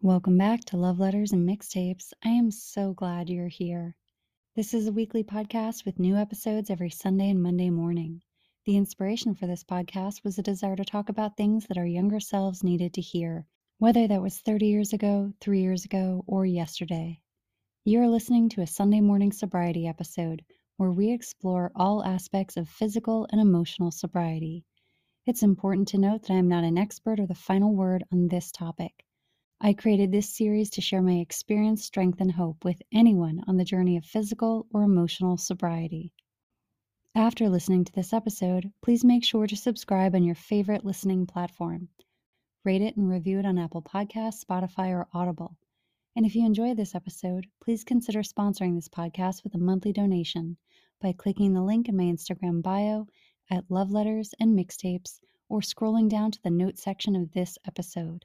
Welcome back to Love Letters and Mixtapes. I am so glad you're here. This is a weekly podcast with new episodes every Sunday and Monday morning. The inspiration for this podcast was a desire to talk about things that our younger selves needed to hear, whether that was 30 years ago, three years ago, or yesterday. You are listening to a Sunday morning sobriety episode where we explore all aspects of physical and emotional sobriety. It's important to note that I am not an expert or the final word on this topic. I created this series to share my experience, strength, and hope with anyone on the journey of physical or emotional sobriety. After listening to this episode, please make sure to subscribe on your favorite listening platform. Rate it and review it on Apple Podcasts, Spotify, or Audible. And if you enjoy this episode, please consider sponsoring this podcast with a monthly donation by clicking the link in my Instagram bio at Love Letters and Mixtapes or scrolling down to the notes section of this episode.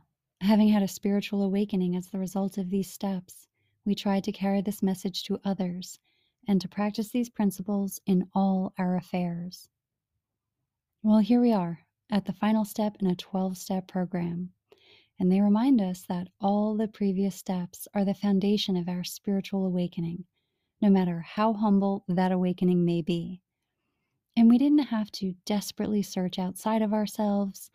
Having had a spiritual awakening as the result of these steps, we tried to carry this message to others and to practice these principles in all our affairs. Well, here we are at the final step in a 12 step program, and they remind us that all the previous steps are the foundation of our spiritual awakening, no matter how humble that awakening may be. And we didn't have to desperately search outside of ourselves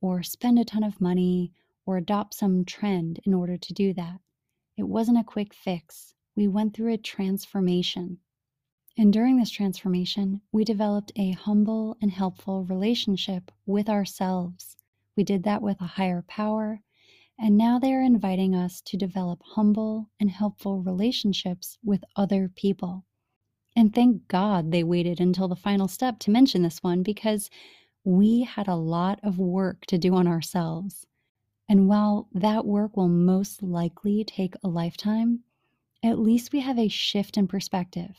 or spend a ton of money or adopt some trend in order to do that. It wasn't a quick fix. We went through a transformation. And during this transformation, we developed a humble and helpful relationship with ourselves. We did that with a higher power. And now they are inviting us to develop humble and helpful relationships with other people. And thank God they waited until the final step to mention this one because we had a lot of work to do on ourselves. And while that work will most likely take a lifetime, at least we have a shift in perspective,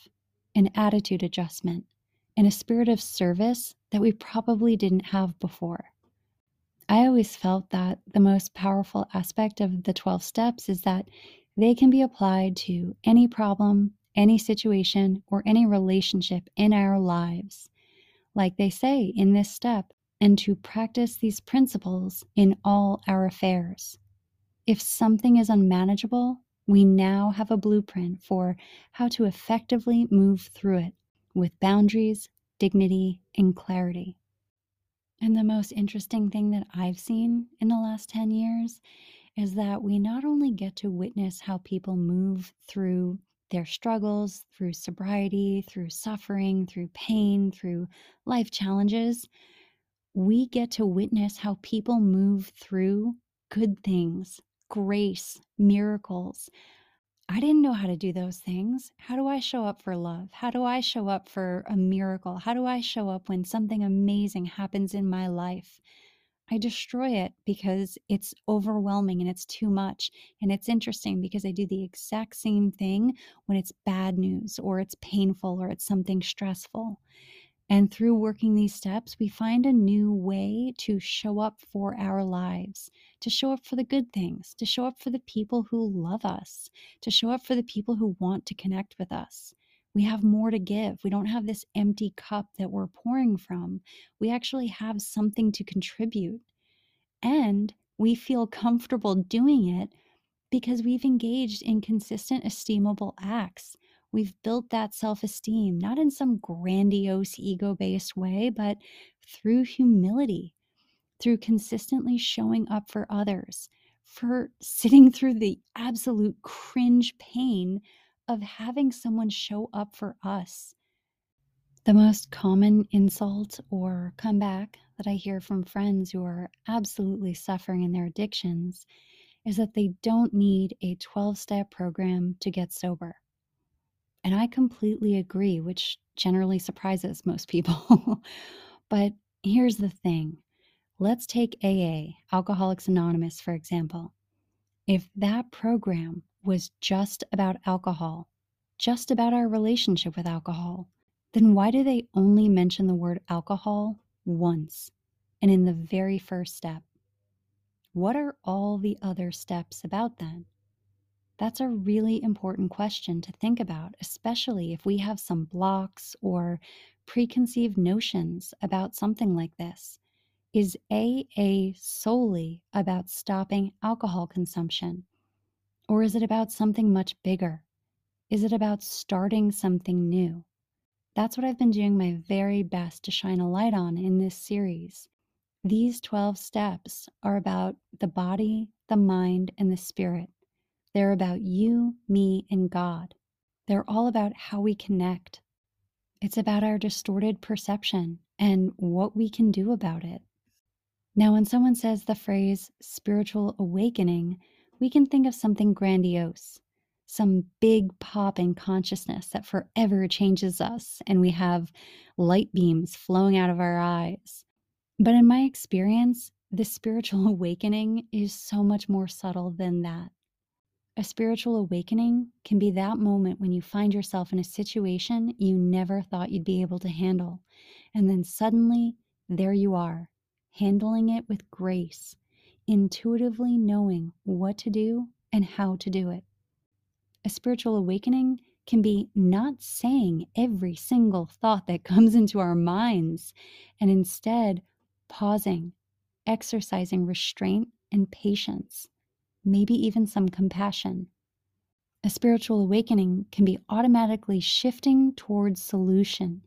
an attitude adjustment, and a spirit of service that we probably didn't have before. I always felt that the most powerful aspect of the 12 steps is that they can be applied to any problem, any situation, or any relationship in our lives. Like they say in this step, and to practice these principles in all our affairs. If something is unmanageable, we now have a blueprint for how to effectively move through it with boundaries, dignity, and clarity. And the most interesting thing that I've seen in the last 10 years is that we not only get to witness how people move through their struggles, through sobriety, through suffering, through pain, through life challenges, we get to witness how people move through good things, grace, miracles. I didn't know how to do those things. How do I show up for love? How do I show up for a miracle? How do I show up when something amazing happens in my life? I destroy it because it's overwhelming and it's too much. And it's interesting because I do the exact same thing when it's bad news or it's painful or it's something stressful. And through working these steps, we find a new way to show up for our lives, to show up for the good things, to show up for the people who love us, to show up for the people who want to connect with us. We have more to give. We don't have this empty cup that we're pouring from. We actually have something to contribute. And we feel comfortable doing it because we've engaged in consistent, esteemable acts We've built that self esteem, not in some grandiose, ego based way, but through humility, through consistently showing up for others, for sitting through the absolute cringe pain of having someone show up for us. The most common insult or comeback that I hear from friends who are absolutely suffering in their addictions is that they don't need a 12 step program to get sober. And I completely agree, which generally surprises most people. but here's the thing let's take AA, Alcoholics Anonymous, for example. If that program was just about alcohol, just about our relationship with alcohol, then why do they only mention the word alcohol once and in the very first step? What are all the other steps about then? That's a really important question to think about, especially if we have some blocks or preconceived notions about something like this. Is AA solely about stopping alcohol consumption? Or is it about something much bigger? Is it about starting something new? That's what I've been doing my very best to shine a light on in this series. These 12 steps are about the body, the mind, and the spirit. They're about you, me, and God. They're all about how we connect. It's about our distorted perception and what we can do about it. Now, when someone says the phrase spiritual awakening, we can think of something grandiose some big pop in consciousness that forever changes us, and we have light beams flowing out of our eyes. But in my experience, the spiritual awakening is so much more subtle than that. A spiritual awakening can be that moment when you find yourself in a situation you never thought you'd be able to handle. And then suddenly, there you are, handling it with grace, intuitively knowing what to do and how to do it a spiritual awakening can be not saying every single thought that comes into our minds and instead pausing, exercising restraint and patience, maybe even some compassion. A spiritual awakening can be automatically shifting towards solution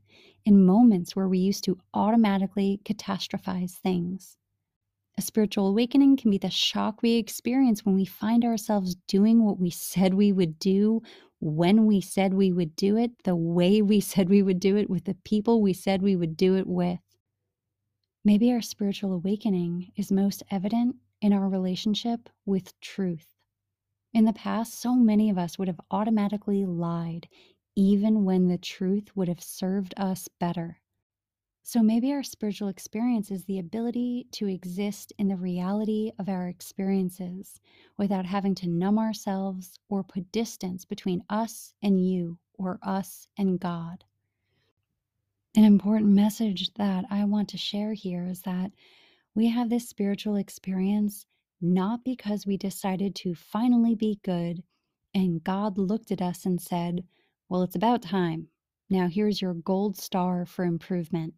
in moments where we used to automatically catastrophize things. A spiritual awakening can be the shock we experience when we find ourselves doing what we said we would do, when we said we would do it, the way we said we would do it, with the people we said we would do it with. Maybe our spiritual awakening is most evident in our relationship with truth. In the past, so many of us would have automatically lied, even when the truth would have served us better. So maybe our spiritual experience is the ability to exist in the reality of our experiences without having to numb ourselves or put distance between us and you or us and God. An important message that I want to share here is that we have this spiritual experience not because we decided to finally be good and God looked at us and said, Well, it's about time. Now here's your gold star for improvement.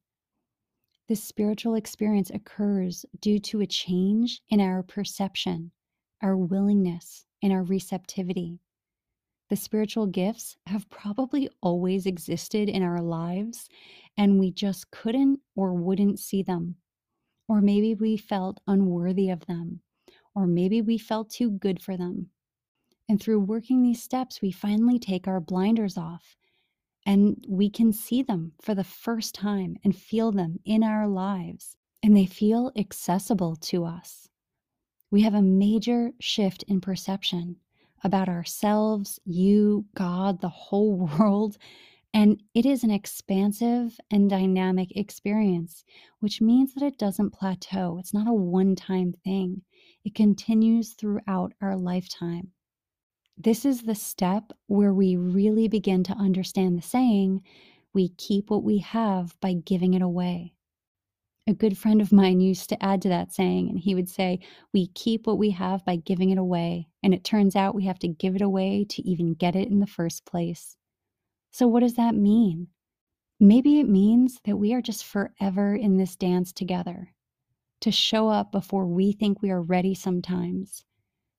This spiritual experience occurs due to a change in our perception, our willingness, and our receptivity. The spiritual gifts have probably always existed in our lives, and we just couldn't or wouldn't see them. Or maybe we felt unworthy of them, or maybe we felt too good for them. And through working these steps, we finally take our blinders off and we can see them for the first time and feel them in our lives, and they feel accessible to us. We have a major shift in perception about ourselves, you, God, the whole world. And it is an expansive and dynamic experience, which means that it doesn't plateau. It's not a one time thing, it continues throughout our lifetime. This is the step where we really begin to understand the saying, we keep what we have by giving it away. A good friend of mine used to add to that saying, and he would say, We keep what we have by giving it away. And it turns out we have to give it away to even get it in the first place. So, what does that mean? Maybe it means that we are just forever in this dance together, to show up before we think we are ready sometimes,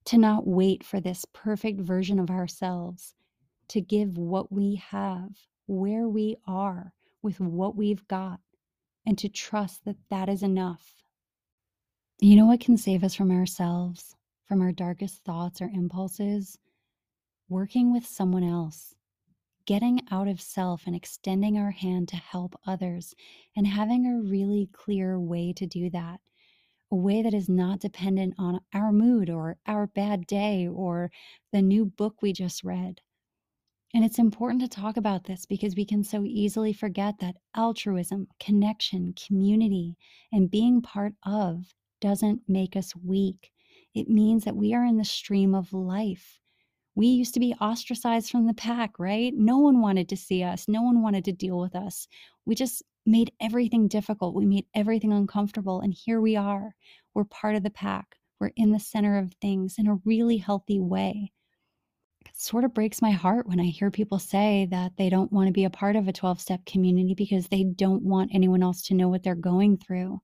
to not wait for this perfect version of ourselves, to give what we have, where we are, with what we've got, and to trust that that is enough. You know what can save us from ourselves, from our darkest thoughts or impulses? Working with someone else, getting out of self and extending our hand to help others, and having a really clear way to do that a way that is not dependent on our mood or our bad day or the new book we just read. And it's important to talk about this because we can so easily forget that altruism, connection, community, and being part of doesn't make us weak. It means that we are in the stream of life. We used to be ostracized from the pack, right? No one wanted to see us, no one wanted to deal with us. We just made everything difficult. We made everything uncomfortable. And here we are. We're part of the pack. We're in the center of things in a really healthy way. It sort of breaks my heart when I hear people say that they don't want to be a part of a 12 step community because they don't want anyone else to know what they're going through.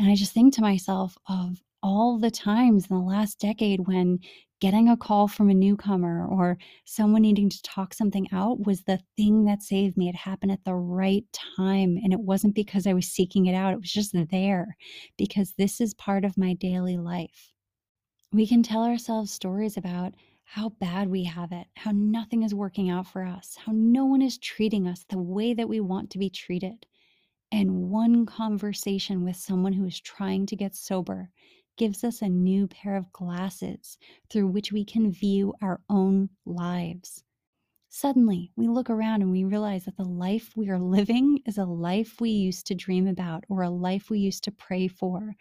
And I just think to myself of all the times in the last decade when getting a call from a newcomer or someone needing to talk something out was the thing that saved me. It happened at the right time. And it wasn't because I was seeking it out, it was just there because this is part of my daily life. We can tell ourselves stories about how bad we have it, how nothing is working out for us, how no one is treating us the way that we want to be treated. And one conversation with someone who is trying to get sober gives us a new pair of glasses through which we can view our own lives. Suddenly, we look around and we realize that the life we are living is a life we used to dream about, or a life we used to pray for,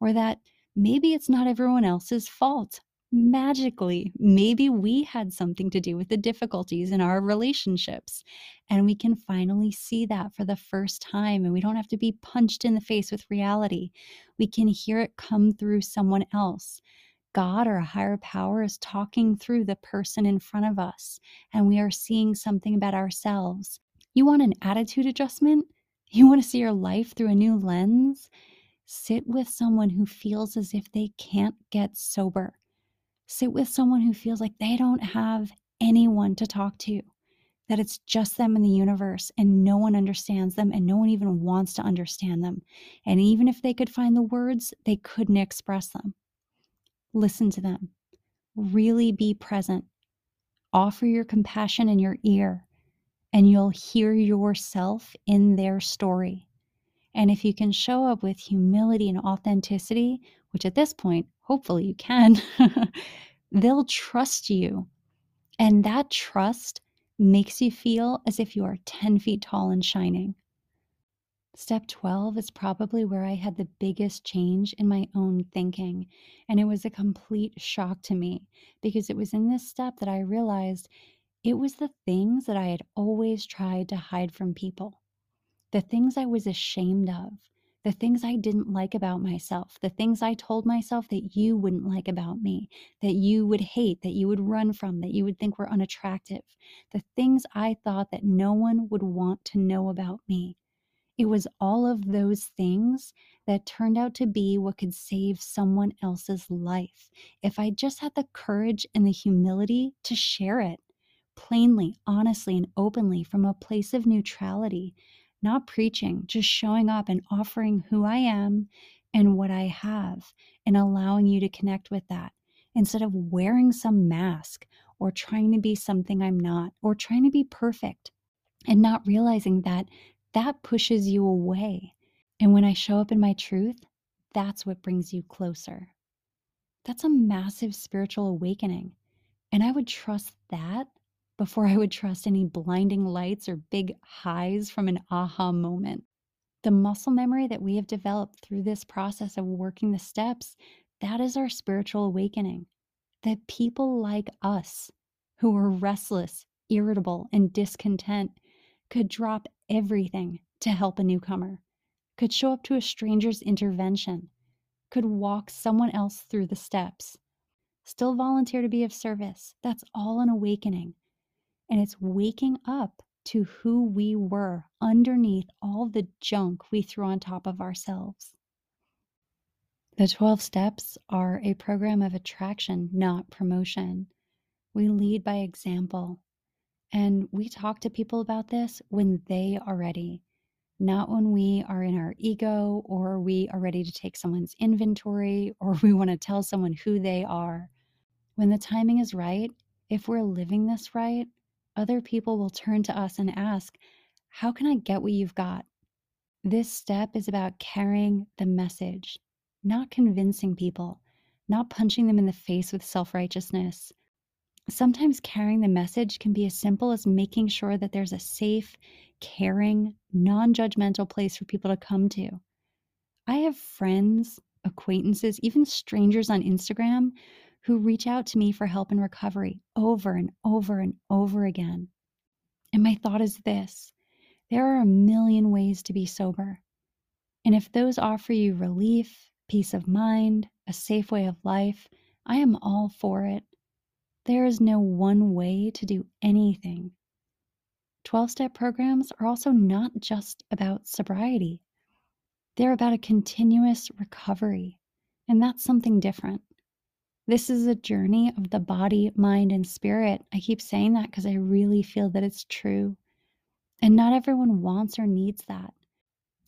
or that maybe it's not everyone else's fault magically, maybe we had something to do with the difficulties in our relationships. And we can finally see that for the first time. And we don't have to be punched in the face with reality. We can hear it come through someone else. God or a higher power is talking through the person in front of us, and we are seeing something about ourselves. You want an attitude adjustment? You want to see your life through a new lens? Sit with someone who feels as if they can't get sober Sit with someone who feels like they don't have anyone to talk to, that it's just them in the universe and no one understands them and no one even wants to understand them. And even if they could find the words, they couldn't express them. Listen to them. Really be present. Offer your compassion and your ear, and you'll hear yourself in their story. And if you can show up with humility and authenticity, which at this point, hopefully you can, they'll trust you. And that trust makes you feel as if you are 10 feet tall and shining. Step 12 is probably where I had the biggest change in my own thinking. And it was a complete shock to me because it was in this step that I realized it was the things that I had always tried to hide from people, the things I was ashamed of, the things I didn't like about myself, the things I told myself that you wouldn't like about me, that you would hate, that you would run from, that you would think were unattractive, the things I thought that no one would want to know about me. It was all of those things that turned out to be what could save someone else's life if I just had the courage and the humility to share it plainly, honestly, and openly from a place of neutrality not preaching, just showing up and offering who I am and what I have and allowing you to connect with that instead of wearing some mask or trying to be something I'm not or trying to be perfect and not realizing that that pushes you away. And when I show up in my truth, that's what brings you closer. That's a massive spiritual awakening. And I would trust that before I would trust any blinding lights or big highs from an aha moment. The muscle memory that we have developed through this process of working the steps, that is our spiritual awakening. That people like us, who were restless, irritable, and discontent, could drop everything to help a newcomer, could show up to a stranger's intervention, could walk someone else through the steps, still volunteer to be of service. That's all an awakening. And it's waking up to who we were underneath all the junk we threw on top of ourselves. The 12 steps are a program of attraction, not promotion. We lead by example. And we talk to people about this when they are ready, not when we are in our ego or we are ready to take someone's inventory or we want to tell someone who they are. When the timing is right, if we're living this right, other people will turn to us and ask, How can I get what you've got? This step is about carrying the message, not convincing people, not punching them in the face with self righteousness. Sometimes carrying the message can be as simple as making sure that there's a safe, caring, non judgmental place for people to come to. I have friends, acquaintances, even strangers on Instagram who reach out to me for help in recovery over and over and over again. And my thought is this there are a million ways to be sober. And if those offer you relief, peace of mind, a safe way of life, I am all for it. There is no one way to do anything. 12 step programs are also not just about sobriety, they're about a continuous recovery, and that's something different. This is a journey of the body, mind, and spirit. I keep saying that because I really feel that it's true. And not everyone wants or needs that.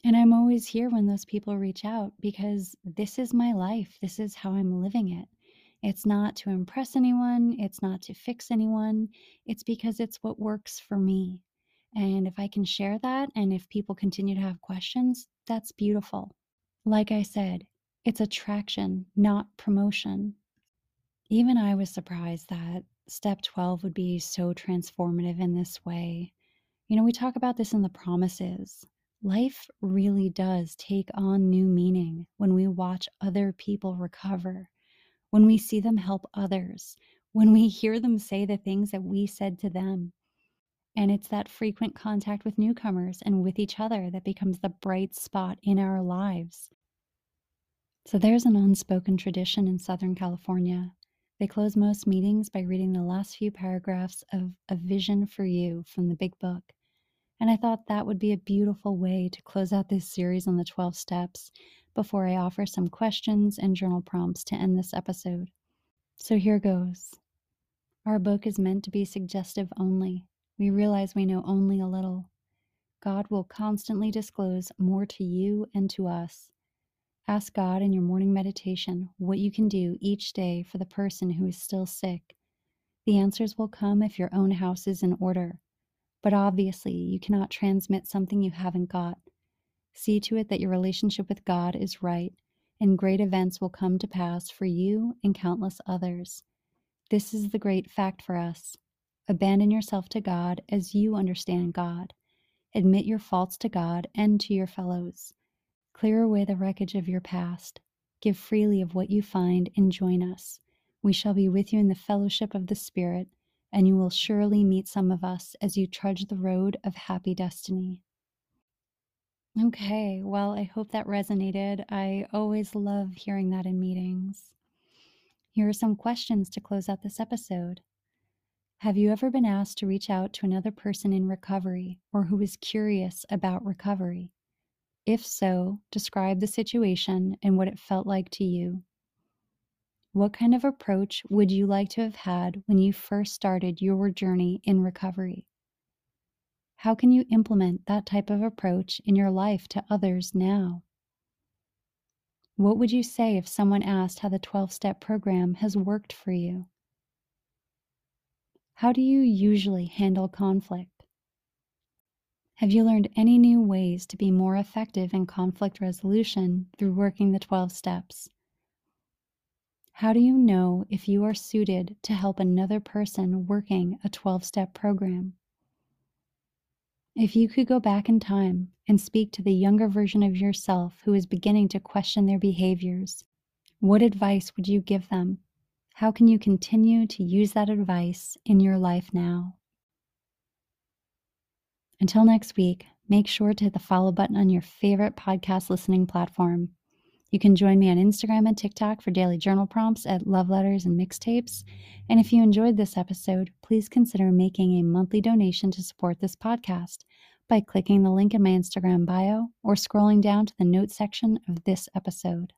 And I'm always here when those people reach out because this is my life. This is how I'm living it. It's not to impress anyone, it's not to fix anyone. It's because it's what works for me. And if I can share that, and if people continue to have questions, that's beautiful. Like I said, it's attraction, not promotion. Even I was surprised that step 12 would be so transformative in this way. You know, we talk about this in the promises. Life really does take on new meaning when we watch other people recover, when we see them help others, when we hear them say the things that we said to them. And it's that frequent contact with newcomers and with each other that becomes the bright spot in our lives. So there's an unspoken tradition in Southern California they close most meetings by reading the last few paragraphs of A Vision for You from the Big Book. And I thought that would be a beautiful way to close out this series on the 12 steps before I offer some questions and journal prompts to end this episode. So here goes. Our book is meant to be suggestive only. We realize we know only a little. God will constantly disclose more to you and to us. Ask God in your morning meditation what you can do each day for the person who is still sick. The answers will come if your own house is in order. But obviously, you cannot transmit something you haven't got. See to it that your relationship with God is right, and great events will come to pass for you and countless others. This is the great fact for us. Abandon yourself to God as you understand God. Admit your faults to God and to your fellows. Clear away the wreckage of your past. Give freely of what you find and join us. We shall be with you in the fellowship of the Spirit, and you will surely meet some of us as you trudge the road of happy destiny. Okay, well, I hope that resonated. I always love hearing that in meetings. Here are some questions to close out this episode. Have you ever been asked to reach out to another person in recovery or who is curious about recovery? If so, describe the situation and what it felt like to you. What kind of approach would you like to have had when you first started your journey in recovery? How can you implement that type of approach in your life to others now? What would you say if someone asked how the 12 step program has worked for you? How do you usually handle conflict? Have you learned any new ways to be more effective in conflict resolution through working the 12 steps? How do you know if you are suited to help another person working a 12 step program? If you could go back in time and speak to the younger version of yourself who is beginning to question their behaviors, what advice would you give them? How can you continue to use that advice in your life now? Until next week, make sure to hit the follow button on your favorite podcast listening platform. You can join me on Instagram and TikTok for daily journal prompts at Love Letters and Mixtapes. And if you enjoyed this episode, please consider making a monthly donation to support this podcast by clicking the link in my Instagram bio or scrolling down to the notes section of this episode.